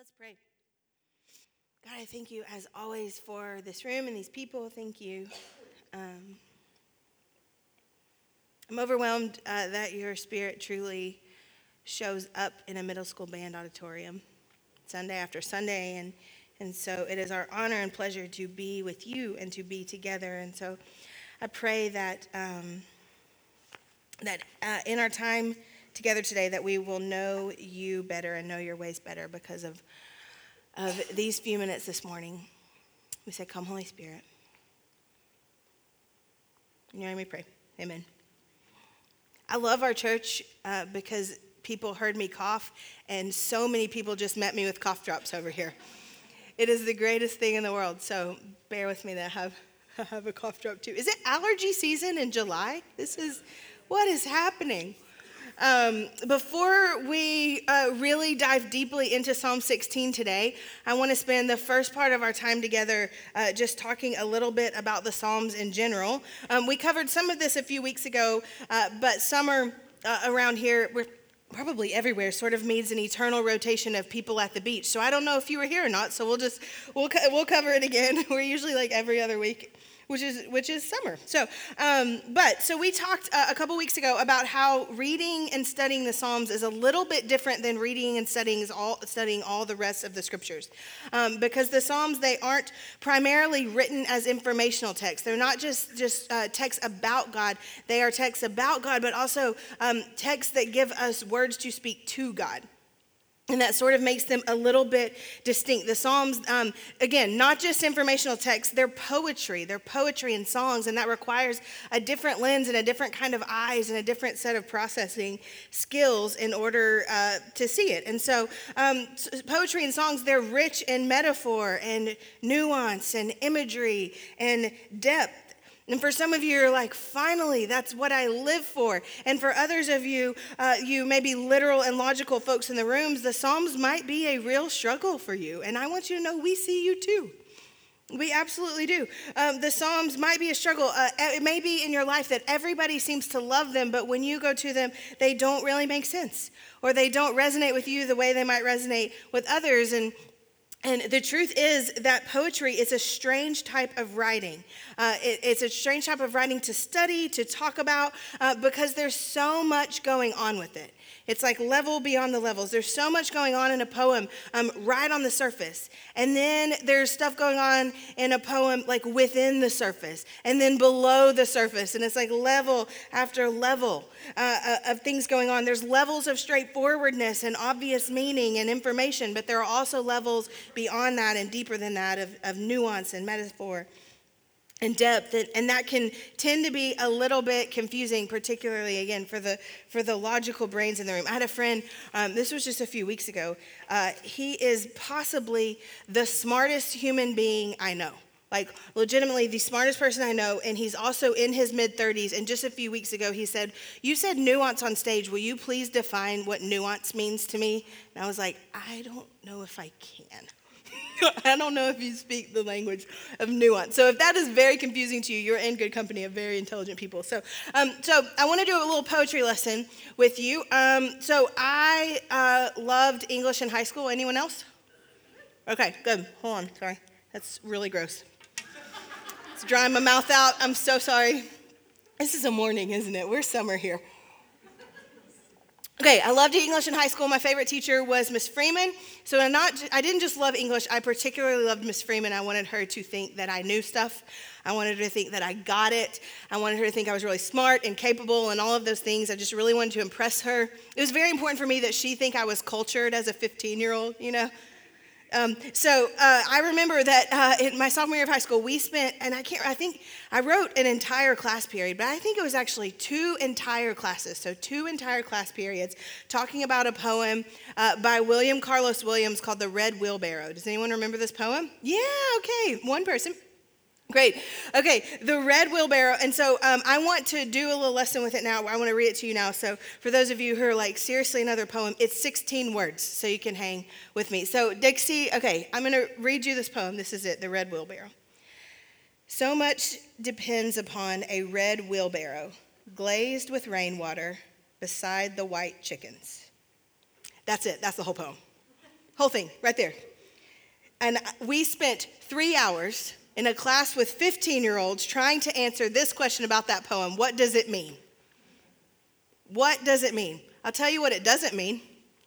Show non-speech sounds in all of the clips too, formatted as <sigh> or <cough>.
Let's pray. God, I thank you as always for this room and these people. Thank you. Um, I'm overwhelmed uh, that your spirit truly shows up in a middle school band auditorium Sunday after Sunday. And, and so it is our honor and pleasure to be with you and to be together. And so I pray that, um, that uh, in our time together today that we will know you better and know your ways better because of, of these few minutes this morning. We say, Come, Holy Spirit. In your name we pray. Amen. I love our church uh, because people heard me cough, and so many people just met me with cough drops over here. It is the greatest thing in the world. So bear with me that I have, <laughs> I have a cough drop too. Is it allergy season in July? This is what is happening. Um, before we uh, really dive deeply into Psalm 16 today, I want to spend the first part of our time together uh, just talking a little bit about the Psalms in general. Um, we covered some of this a few weeks ago, uh, but summer uh, around here, we're probably everywhere sort of means an eternal rotation of people at the beach. So i don't know if you were here or not so we'll just we'll, we'll cover it again. <laughs> We're usually like every other week which is which is summer. So, um, but so we talked uh, a couple weeks ago about how reading and studying the Psalms is a little bit different than reading and studying all studying all the rest of the scriptures, um, because the Psalms they aren't primarily written as informational texts. They're not just just uh, texts about God. They are texts about God, but also um, texts that give us words to speak to God. And that sort of makes them a little bit distinct. The Psalms, um, again, not just informational texts, they're poetry. They're poetry and songs, and that requires a different lens and a different kind of eyes and a different set of processing skills in order uh, to see it. And so, um, poetry and songs, they're rich in metaphor and nuance and imagery and depth. And for some of you, you're like, finally, that's what I live for. And for others of you, uh, you may be literal and logical folks in the rooms, the Psalms might be a real struggle for you. And I want you to know we see you too. We absolutely do. Um, the Psalms might be a struggle. Uh, it may be in your life that everybody seems to love them, but when you go to them, they don't really make sense, or they don't resonate with you the way they might resonate with others. And and the truth is that poetry is a strange type of writing. Uh, it, it's a strange type of writing to study, to talk about, uh, because there's so much going on with it. It's like level beyond the levels. There's so much going on in a poem um, right on the surface. And then there's stuff going on in a poem like within the surface and then below the surface. And it's like level after level uh, uh, of things going on. There's levels of straightforwardness and obvious meaning and information, but there are also levels beyond that and deeper than that of, of nuance and metaphor and depth and, and, that can tend to be a little bit confusing particularly again for the for the logical brains in the room. I had a friend um, this was just a few weeks ago uh, he is possibly the smartest human being i know. Like legitimately the smartest person i know and he's also in his mid 30s and just a few weeks ago he said you said nuance on stage will you please define what nuance means to me? And i was like i don't know if i can <laughs> I don't know if you speak the language of nuance. So if that is very confusing to you, you're in good company of very intelligent people. So, um, so I want to do a little poetry lesson with you. Um, so I uh, loved English in high school. Anyone else? Okay, good. Hold on. Sorry, that's really gross. It's drying my mouth out. I'm so sorry. This is a morning, isn't it? We're summer here. Okay, I loved English in high school. My favorite teacher was Miss Freeman. So I not I didn't just love English, I particularly loved Miss Freeman. I wanted her to think that I knew stuff. I wanted her to think that I got it. I wanted her to think I was really smart and capable and all of those things. I just really wanted to impress her. It was very important for me that she think I was cultured as a 15-year-old, you know. Um, so uh, I remember that uh, in my sophomore year of high school, we spent, and I can't, I think I wrote an entire class period, but I think it was actually two entire classes, so two entire class periods, talking about a poem uh, by William Carlos Williams called The Red Wheelbarrow. Does anyone remember this poem? Yeah, okay, one person. Great. Okay, the red wheelbarrow. And so um, I want to do a little lesson with it now. I want to read it to you now. So for those of you who are like, seriously, another poem, it's 16 words, so you can hang with me. So, Dixie, okay, I'm going to read you this poem. This is it, The Red Wheelbarrow. So much depends upon a red wheelbarrow glazed with rainwater beside the white chickens. That's it, that's the whole poem. Whole thing, right there. And we spent three hours in a class with 15 year olds trying to answer this question about that poem What does it mean? What does it mean? I'll tell you what it doesn't mean.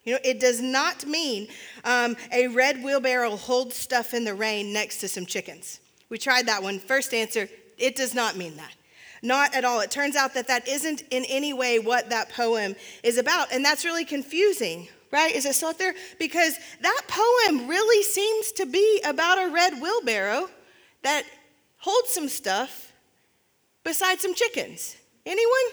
You know, it does not mean um, a red wheelbarrow holds stuff in the rain next to some chickens. We tried that one. First answer, it does not mean that. Not at all. It turns out that that isn't in any way what that poem is about. And that's really confusing, right? Is it still up there? Because that poem really seems to be about a red wheelbarrow that holds some stuff besides some chickens. Anyone?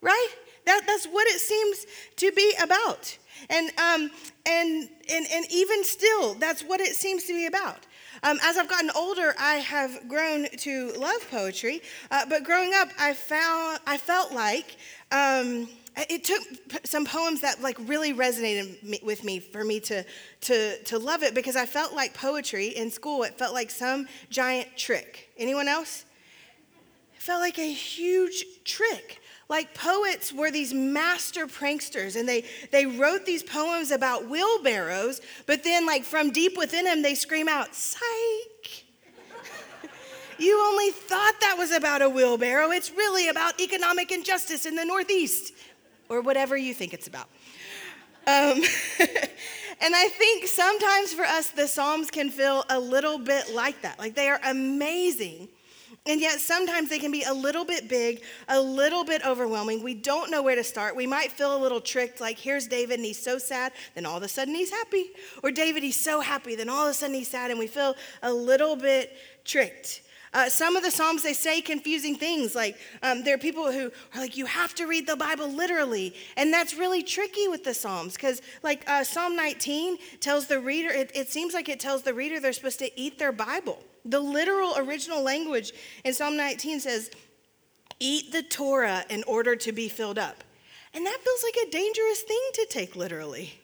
Right? That, that's what it seems to be about. And, um, and, and, and even still, that's what it seems to be about. Um, as I've gotten older, I have grown to love poetry, uh, but growing up, I found I felt like um, it took some poems that like really resonated with me for me to to to love it because I felt like poetry in school. It felt like some giant trick. Anyone else? It felt like a huge trick. Like poets were these master pranksters, and they, they wrote these poems about wheelbarrows, but then, like from deep within them, they scream out, Psych! <laughs> you only thought that was about a wheelbarrow. It's really about economic injustice in the Northeast, or whatever you think it's about. Um, <laughs> and I think sometimes for us, the Psalms can feel a little bit like that. Like they are amazing and yet, sometimes they can be a little bit big, a little bit overwhelming. We don't know where to start. We might feel a little tricked, like, here's David and he's so sad, then all of a sudden he's happy. Or David, he's so happy, then all of a sudden he's sad, and we feel a little bit tricked. Uh, some of the Psalms, they say confusing things. Like, um, there are people who are like, you have to read the Bible literally. And that's really tricky with the Psalms because, like, uh, Psalm 19 tells the reader, it, it seems like it tells the reader they're supposed to eat their Bible. The literal original language in Psalm 19 says, Eat the Torah in order to be filled up. And that feels like a dangerous thing to take literally.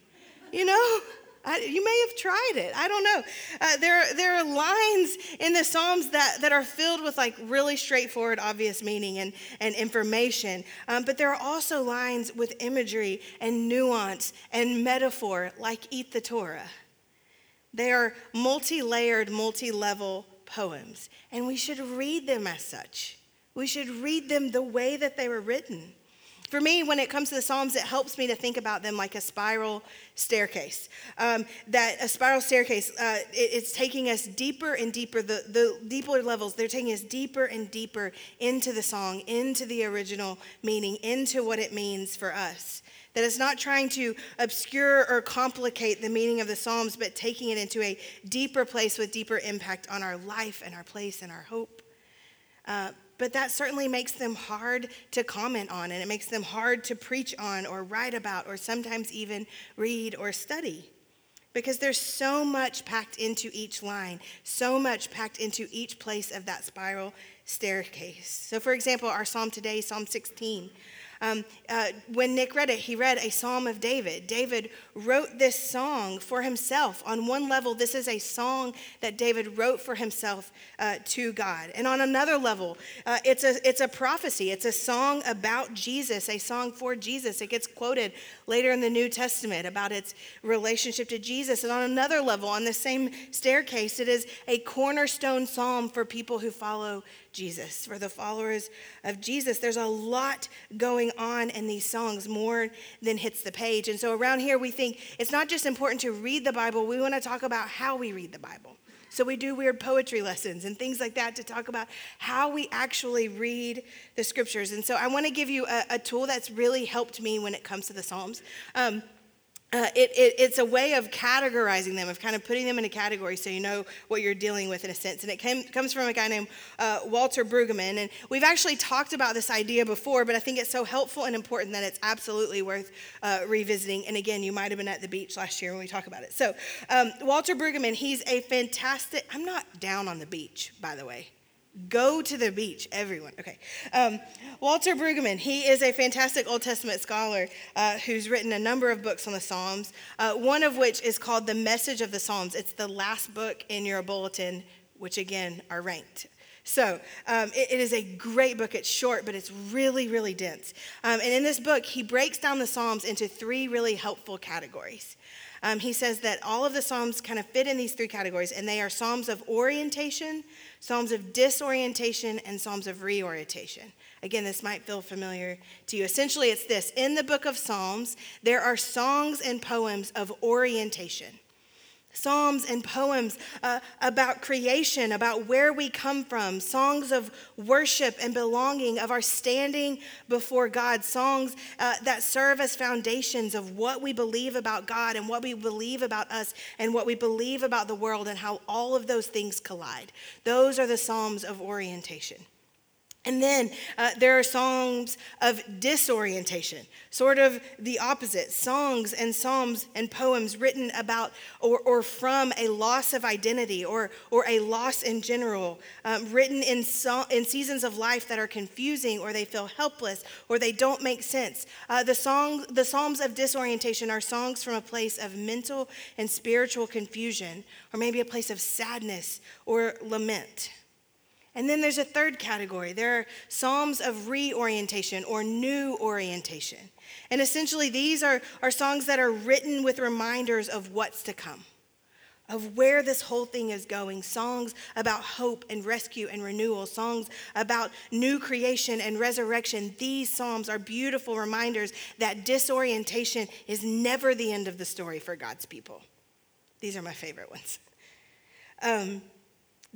You know? I, you may have tried it. I don't know. Uh, there, there are lines in the Psalms that, that are filled with like really straightforward, obvious meaning and, and information. Um, but there are also lines with imagery and nuance and metaphor, like Eat the Torah. They are multi layered, multi level poems, and we should read them as such. We should read them the way that they were written. For me, when it comes to the Psalms, it helps me to think about them like a spiral staircase. Um, that a spiral staircase, uh, it, it's taking us deeper and deeper, the, the deeper levels, they're taking us deeper and deeper into the song, into the original meaning, into what it means for us. That it's not trying to obscure or complicate the meaning of the Psalms, but taking it into a deeper place with deeper impact on our life and our place and our hope. Uh, but that certainly makes them hard to comment on, and it makes them hard to preach on or write about, or sometimes even read or study. Because there's so much packed into each line, so much packed into each place of that spiral staircase. So, for example, our psalm today, Psalm 16, um, uh, when Nick read it, he read a psalm of David. David wrote this song for himself. On one level, this is a song that David wrote for himself uh, to God. And on another level, uh, it's, a, it's a prophecy. It's a song about Jesus, a song for Jesus. It gets quoted later in the New Testament about its relationship to Jesus. And on another level, on the same staircase, it is a cornerstone psalm for people who follow Jesus, for the followers of Jesus. There's a lot going on in these songs, more than hits the page. And so around here, we think it's not just important to read the Bible, we want to talk about how we read the Bible. So we do weird poetry lessons and things like that to talk about how we actually read the scriptures. And so I want to give you a, a tool that's really helped me when it comes to the Psalms. Um, uh, it, it, it's a way of categorizing them, of kind of putting them in a category so you know what you're dealing with in a sense. And it came, comes from a guy named uh, Walter Brueggemann. And we've actually talked about this idea before, but I think it's so helpful and important that it's absolutely worth uh, revisiting. And again, you might have been at the beach last year when we talk about it. So, um, Walter Brueggemann, he's a fantastic, I'm not down on the beach, by the way. Go to the beach, everyone. Okay. Um, Walter Brueggemann, he is a fantastic Old Testament scholar uh, who's written a number of books on the Psalms, uh, one of which is called The Message of the Psalms. It's the last book in your bulletin, which again are ranked. So um, it, it is a great book. It's short, but it's really, really dense. Um, and in this book, he breaks down the Psalms into three really helpful categories. Um, he says that all of the Psalms kind of fit in these three categories, and they are Psalms of orientation, Psalms of disorientation, and Psalms of reorientation. Again, this might feel familiar to you. Essentially, it's this In the book of Psalms, there are songs and poems of orientation psalms and poems uh, about creation, about where we come from, songs of worship and belonging, of our standing before God, songs uh, that serve as foundations of what we believe about God and what we believe about us and what we believe about the world and how all of those things collide. Those are the psalms of orientation. And then uh, there are songs of disorientation, sort of the opposite songs and psalms and poems written about or, or from a loss of identity or, or a loss in general, um, written in, so, in seasons of life that are confusing or they feel helpless or they don't make sense. Uh, the, song, the psalms of disorientation are songs from a place of mental and spiritual confusion or maybe a place of sadness or lament. And then there's a third category. There are psalms of reorientation or new orientation. And essentially, these are, are songs that are written with reminders of what's to come, of where this whole thing is going. Songs about hope and rescue and renewal, songs about new creation and resurrection. These psalms are beautiful reminders that disorientation is never the end of the story for God's people. These are my favorite ones. Um,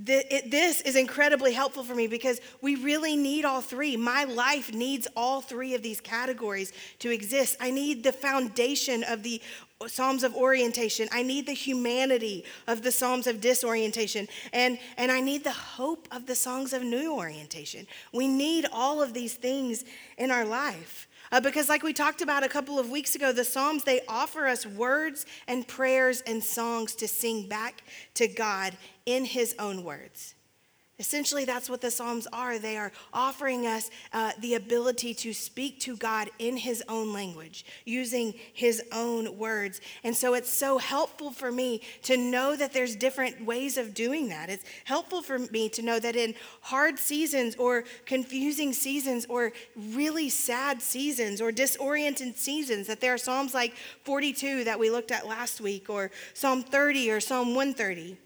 this is incredibly helpful for me because we really need all three. My life needs all three of these categories to exist. I need the foundation of the Psalms of orientation. I need the humanity of the Psalms of disorientation. And, and I need the hope of the songs of new orientation. We need all of these things in our life. Uh, because, like we talked about a couple of weeks ago, the Psalms, they offer us words and prayers and songs to sing back to God in His own words. Essentially, that's what the Psalms are. They are offering us uh, the ability to speak to God in His own language, using His own words. And so it's so helpful for me to know that there's different ways of doing that. It's helpful for me to know that in hard seasons or confusing seasons or really sad seasons or disoriented seasons, that there are Psalms like 42 that we looked at last week or Psalm 30 or Psalm 130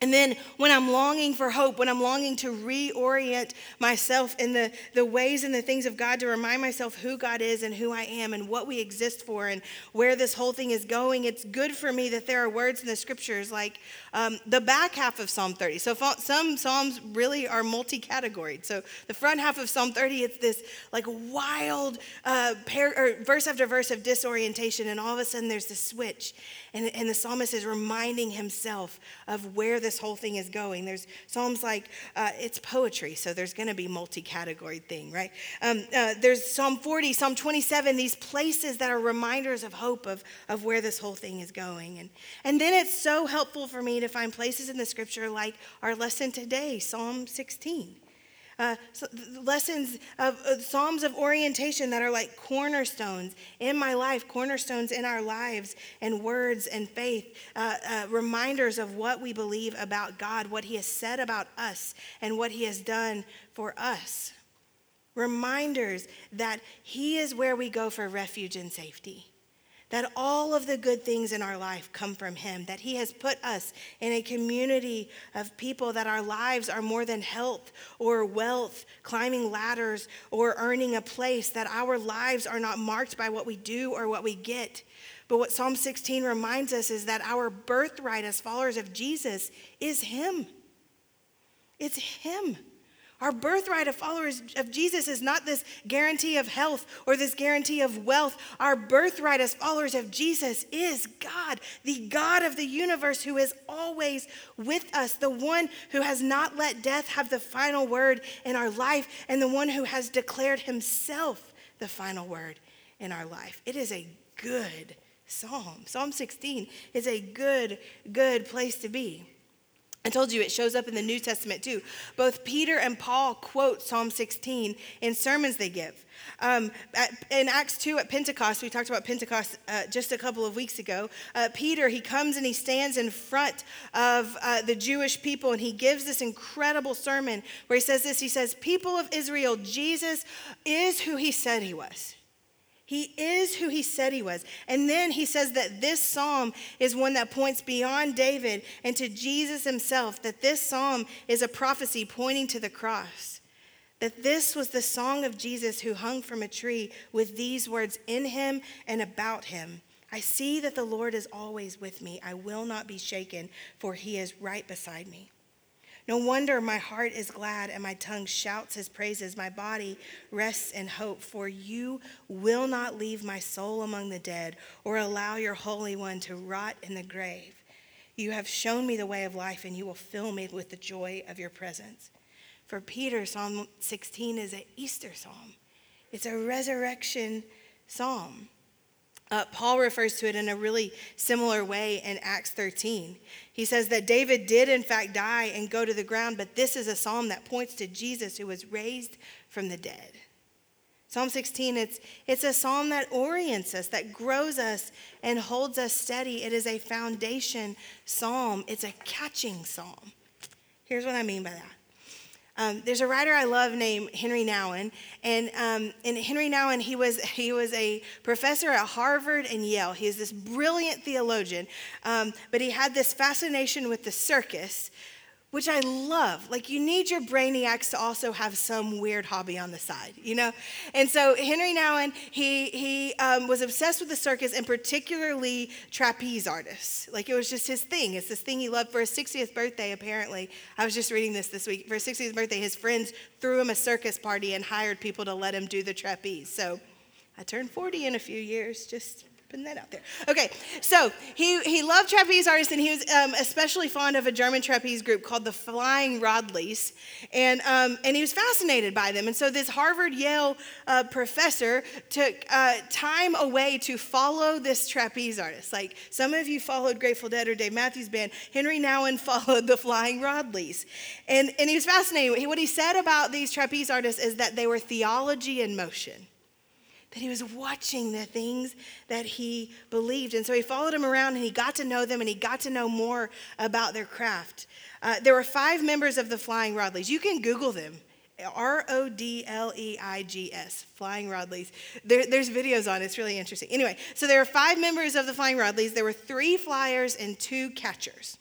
and then when I'm longing for hope, when I'm longing to reorient myself in the, the ways and the things of God, to remind myself who God is and who I am and what we exist for and where this whole thing is going, it's good for me that there are words in the scriptures like um, the back half of Psalm 30. So some Psalms really are multi categoried. So the front half of Psalm 30, it's this like wild uh, par- verse after verse of disorientation, and all of a sudden there's this switch. And, and the psalmist is reminding himself of where this whole thing is going. There's Psalms like, uh, it's poetry, so there's going to be multi category thing, right? Um, uh, there's Psalm 40, Psalm 27, these places that are reminders of hope of, of where this whole thing is going. And, and then it's so helpful for me to find places in the scripture like our lesson today, Psalm 16 uh, lessons of uh, psalms of orientation that are like cornerstones in my life, cornerstones in our lives, and words and faith, uh, uh, reminders of what we believe about God, what He has said about us, and what He has done for us. Reminders that He is where we go for refuge and safety that all of the good things in our life come from Him, that He has put us in a community of people that our lives are more than health or wealth, climbing ladders, or earning a place, that our lives are not marked by what we do or what we get. But what Psalm 16 reminds us is that our birthright as followers of Jesus is Him. It's Him. Our birthright of followers of Jesus is not this guarantee of health or this guarantee of wealth. Our birthright as followers of Jesus is God, the God of the universe who is always with us, the one who has not let death have the final word in our life, and the one who has declared himself the final word in our life. It is a good psalm. Psalm 16 is a good, good place to be. I told you it shows up in the New Testament too. Both Peter and Paul quote Psalm 16 in sermons they give. Um, at, in Acts 2 at Pentecost, we talked about Pentecost uh, just a couple of weeks ago. Uh, Peter, he comes and he stands in front of uh, the Jewish people and he gives this incredible sermon where he says this He says, People of Israel, Jesus is who he said he was. He is who he said he was. And then he says that this psalm is one that points beyond David and to Jesus himself, that this psalm is a prophecy pointing to the cross. That this was the song of Jesus who hung from a tree with these words in him and about him. I see that the Lord is always with me. I will not be shaken, for he is right beside me. No wonder my heart is glad and my tongue shouts his praises. My body rests in hope, for you will not leave my soul among the dead or allow your Holy One to rot in the grave. You have shown me the way of life, and you will fill me with the joy of your presence. For Peter, Psalm 16 is an Easter psalm, it's a resurrection psalm. Uh, Paul refers to it in a really similar way in Acts 13. He says that David did, in fact, die and go to the ground, but this is a psalm that points to Jesus who was raised from the dead. Psalm 16, it's, it's a psalm that orients us, that grows us, and holds us steady. It is a foundation psalm, it's a catching psalm. Here's what I mean by that um, there's a writer I love named Henri Nouwen, and um, and Henri Nouwen he was he was a professor at Harvard and Yale. He is this brilliant theologian, um, but he had this fascination with the circus, which I love. Like, you need your brainiacs to also have some weird hobby on the side, you know? And so, Henri Nouwen, he, he um, was obsessed with the circus and particularly trapeze artists. Like, it was just his thing. It's this thing he loved for his 60th birthday, apparently. I was just reading this this week. For his 60th birthday, his friends threw him a circus party and hired people to let him do the trapeze. So, I turned 40 in a few years, just Putting that out there. Okay, so he, he loved trapeze artists, and he was um, especially fond of a German trapeze group called the Flying Rodleighs, and, um, and he was fascinated by them. And so this Harvard Yale uh, professor took uh, time away to follow this trapeze artist. Like some of you followed Grateful Dead or Dave Matthews Band, Henri Nouwen <laughs> followed the Flying Rodleighs, And, and he was fascinated. What he said about these trapeze artists is that they were theology in motion that he was watching the things that he believed. And so he followed them around and he got to know them and he got to know more about their craft. Uh, there were five members of the Flying Rodleighs. You can Google them. R O D L E I G S, Flying Rodleighs. There, there's videos on it, it's really interesting. Anyway, so there were five members of the Flying Rodleighs. There were three flyers and two catchers.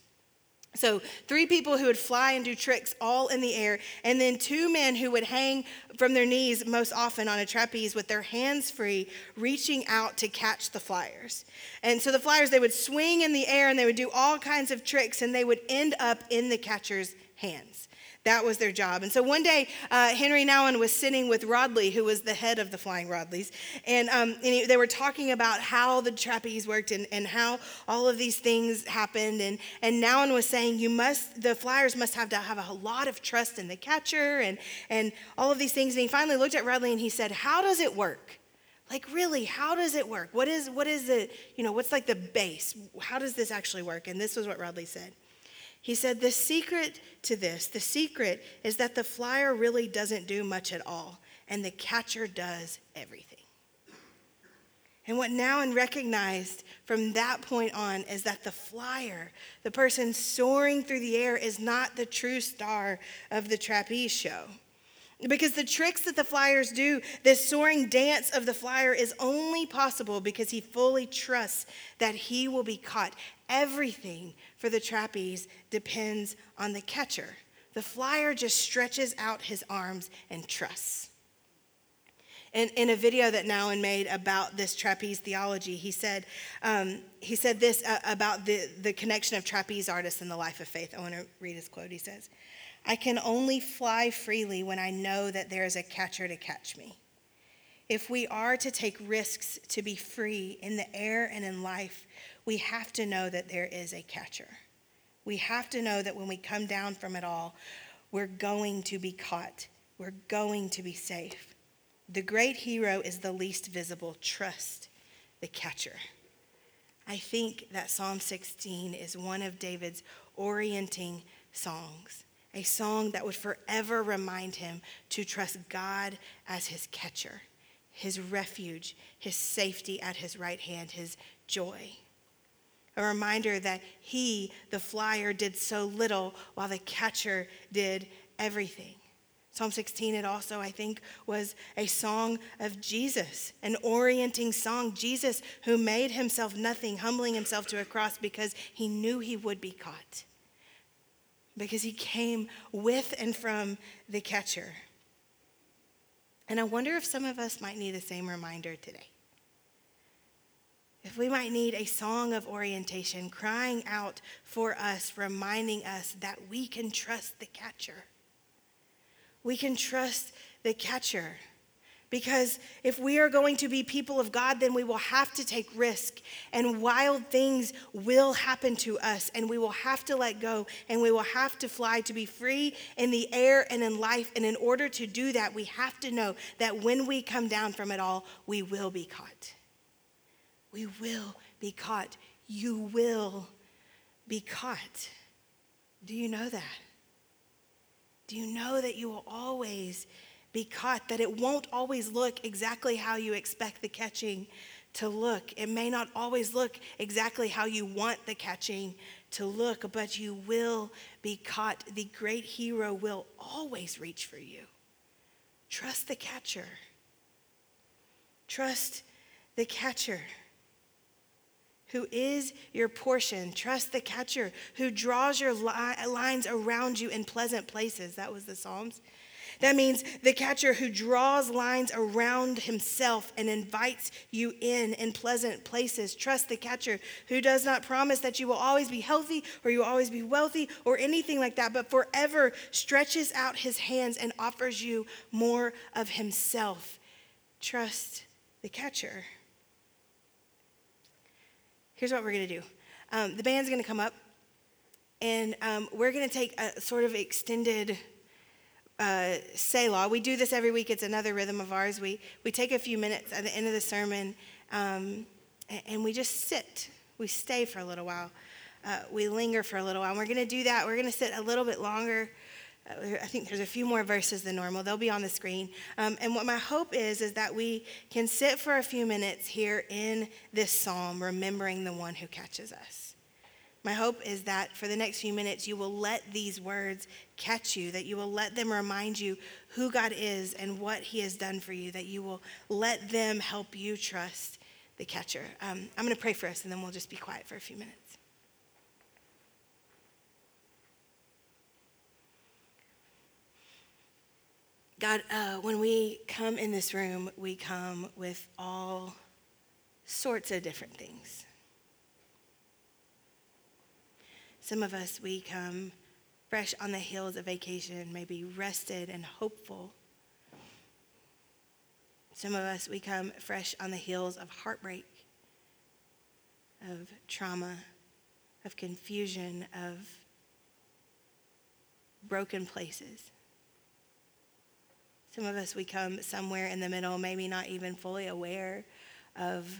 So, three people who would fly and do tricks all in the air, and then two men who would hang from their knees most often on a trapeze with their hands free, reaching out to catch the flyers. And so the flyers, they would swing in the air and they would do all kinds of tricks, and they would end up in the catcher's hands. That was their job. And so one day, uh, Henri Nouwen was sitting with Rodleigh, who was the head of the Flying Rodleighs, and, um, and he, they were talking about how the trapeze worked and, and how all of these things happened. And, and Nouwen was saying, you must, the Flyers must have to have a lot of trust in the catcher and, and all of these things. And he finally looked at Rodleigh and he said, how does it work? Like really, how does it work? What is what is it, you know, what's like the base? How does this actually work? And this was what Rodleigh said. He said, The secret to this, the secret is that the flyer really doesn't do much at all, and the catcher does everything. And what Nouwen recognized from that point on is that the flyer, the person soaring through the air, is not the true star of the trapeze show. Because the tricks that the flyers do, this soaring dance of the flyer, is only possible because he fully trusts that he will be caught. Everything for the trapeze depends on the catcher. The flyer just stretches out his arms and trusts. In, in a video that Nouwen made about this trapeze theology, he said, um, he said this uh, about the, the connection of trapeze artists and the life of faith. I want to read his quote. He says, I can only fly freely when I know that there is a catcher to catch me. If we are to take risks to be free in the air and in life, we have to know that there is a catcher. We have to know that when we come down from it all, we're going to be caught. We're going to be safe. The great hero is the least visible. Trust the catcher. I think that Psalm 16 is one of David's orienting songs a song that would forever remind him to trust God as his catcher, his refuge, his safety at his right hand, his joy. A reminder that he, the flyer, did so little while the catcher did everything. Psalm 16, it also, I think, was a song of Jesus, an orienting song. Jesus, who made himself nothing, humbling himself to a cross because he knew he would be caught, because he came with and from the catcher. And I wonder if some of us might need the same reminder today. If we might need a song of orientation crying out for us, reminding us that we can trust the catcher we can trust the catcher. Because if we are going to be people of God, then we will have to take risk, and wild things will happen to us, and we will have to let go, and we will have to fly to be free in the air and in life. And in order to do that, we have to know that when we come down from it all, we will be caught. We will be caught. You will be caught. Do you know that? Do you know that you will always be caught? That it won't always look exactly how you expect the catching to look. It may not always look exactly how you want the catching to look, but you will be caught. The great hero will always reach for you. Trust the catcher. Trust the catcher who is your portion. Trust the catcher who draws your li- lines around you in pleasant places. That was the Psalms. That means the catcher who draws lines around himself and invites you in in pleasant places. Trust the catcher who does not promise that you will always be healthy or you will always be wealthy or anything like that, but forever stretches out his hands and offers you more of himself. Trust the catcher here's what we're going to do um, the band's going to come up, and um, we're going to take a sort of extended uh, Selah. We do this every week, it's another rhythm of ours. We, we take a few minutes at the end of the sermon um, and, we just sit. We stay for a little while. Uh, we linger for a little while. And we're going to do that. We're going to sit a little bit longer. I think there's a few more verses than normal. They'll be on the screen. Um, and what my hope is, is that we can sit for a few minutes here in this psalm, remembering the one who catches us. My hope is that for the next few minutes, you will let these words catch you, that you will let them remind you who God is and what He has done for you, that you will let them help you trust the catcher. Um, I'm going to pray for us, and then we'll just be quiet for a few minutes. God, uh, when we come in this room, we come with all sorts of different things. Some of us, we come fresh on the heels of vacation, maybe rested and hopeful. Some of us, we come fresh on the heels of heartbreak, of trauma, of confusion, of broken places. Some of us, we come somewhere in the middle, maybe not even fully aware of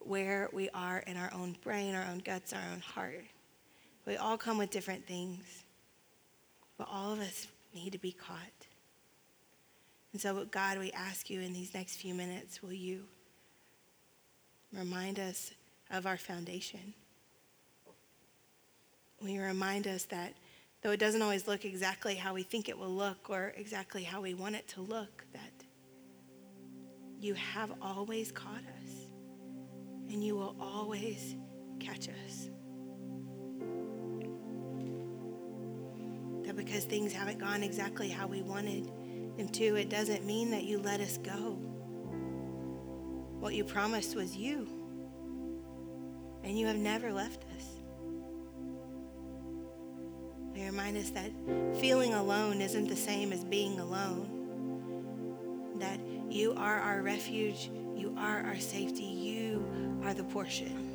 where we are in our own brain, our own guts, our own heart. We all come with different things, but all of us need to be caught. And so, God, we ask you in these next few minutes, will you remind us of our foundation? Will you remind us that though it doesn't always look exactly how we think it will look or exactly how we want it to look, that you have always caught us and you will always catch us. That because things haven't gone exactly how we wanted them to, it doesn't mean that you let us go. What you promised was you, and you have never left us. Remind us that feeling alone isn't the same as being alone. That you are our refuge, you are our safety, you are the portion.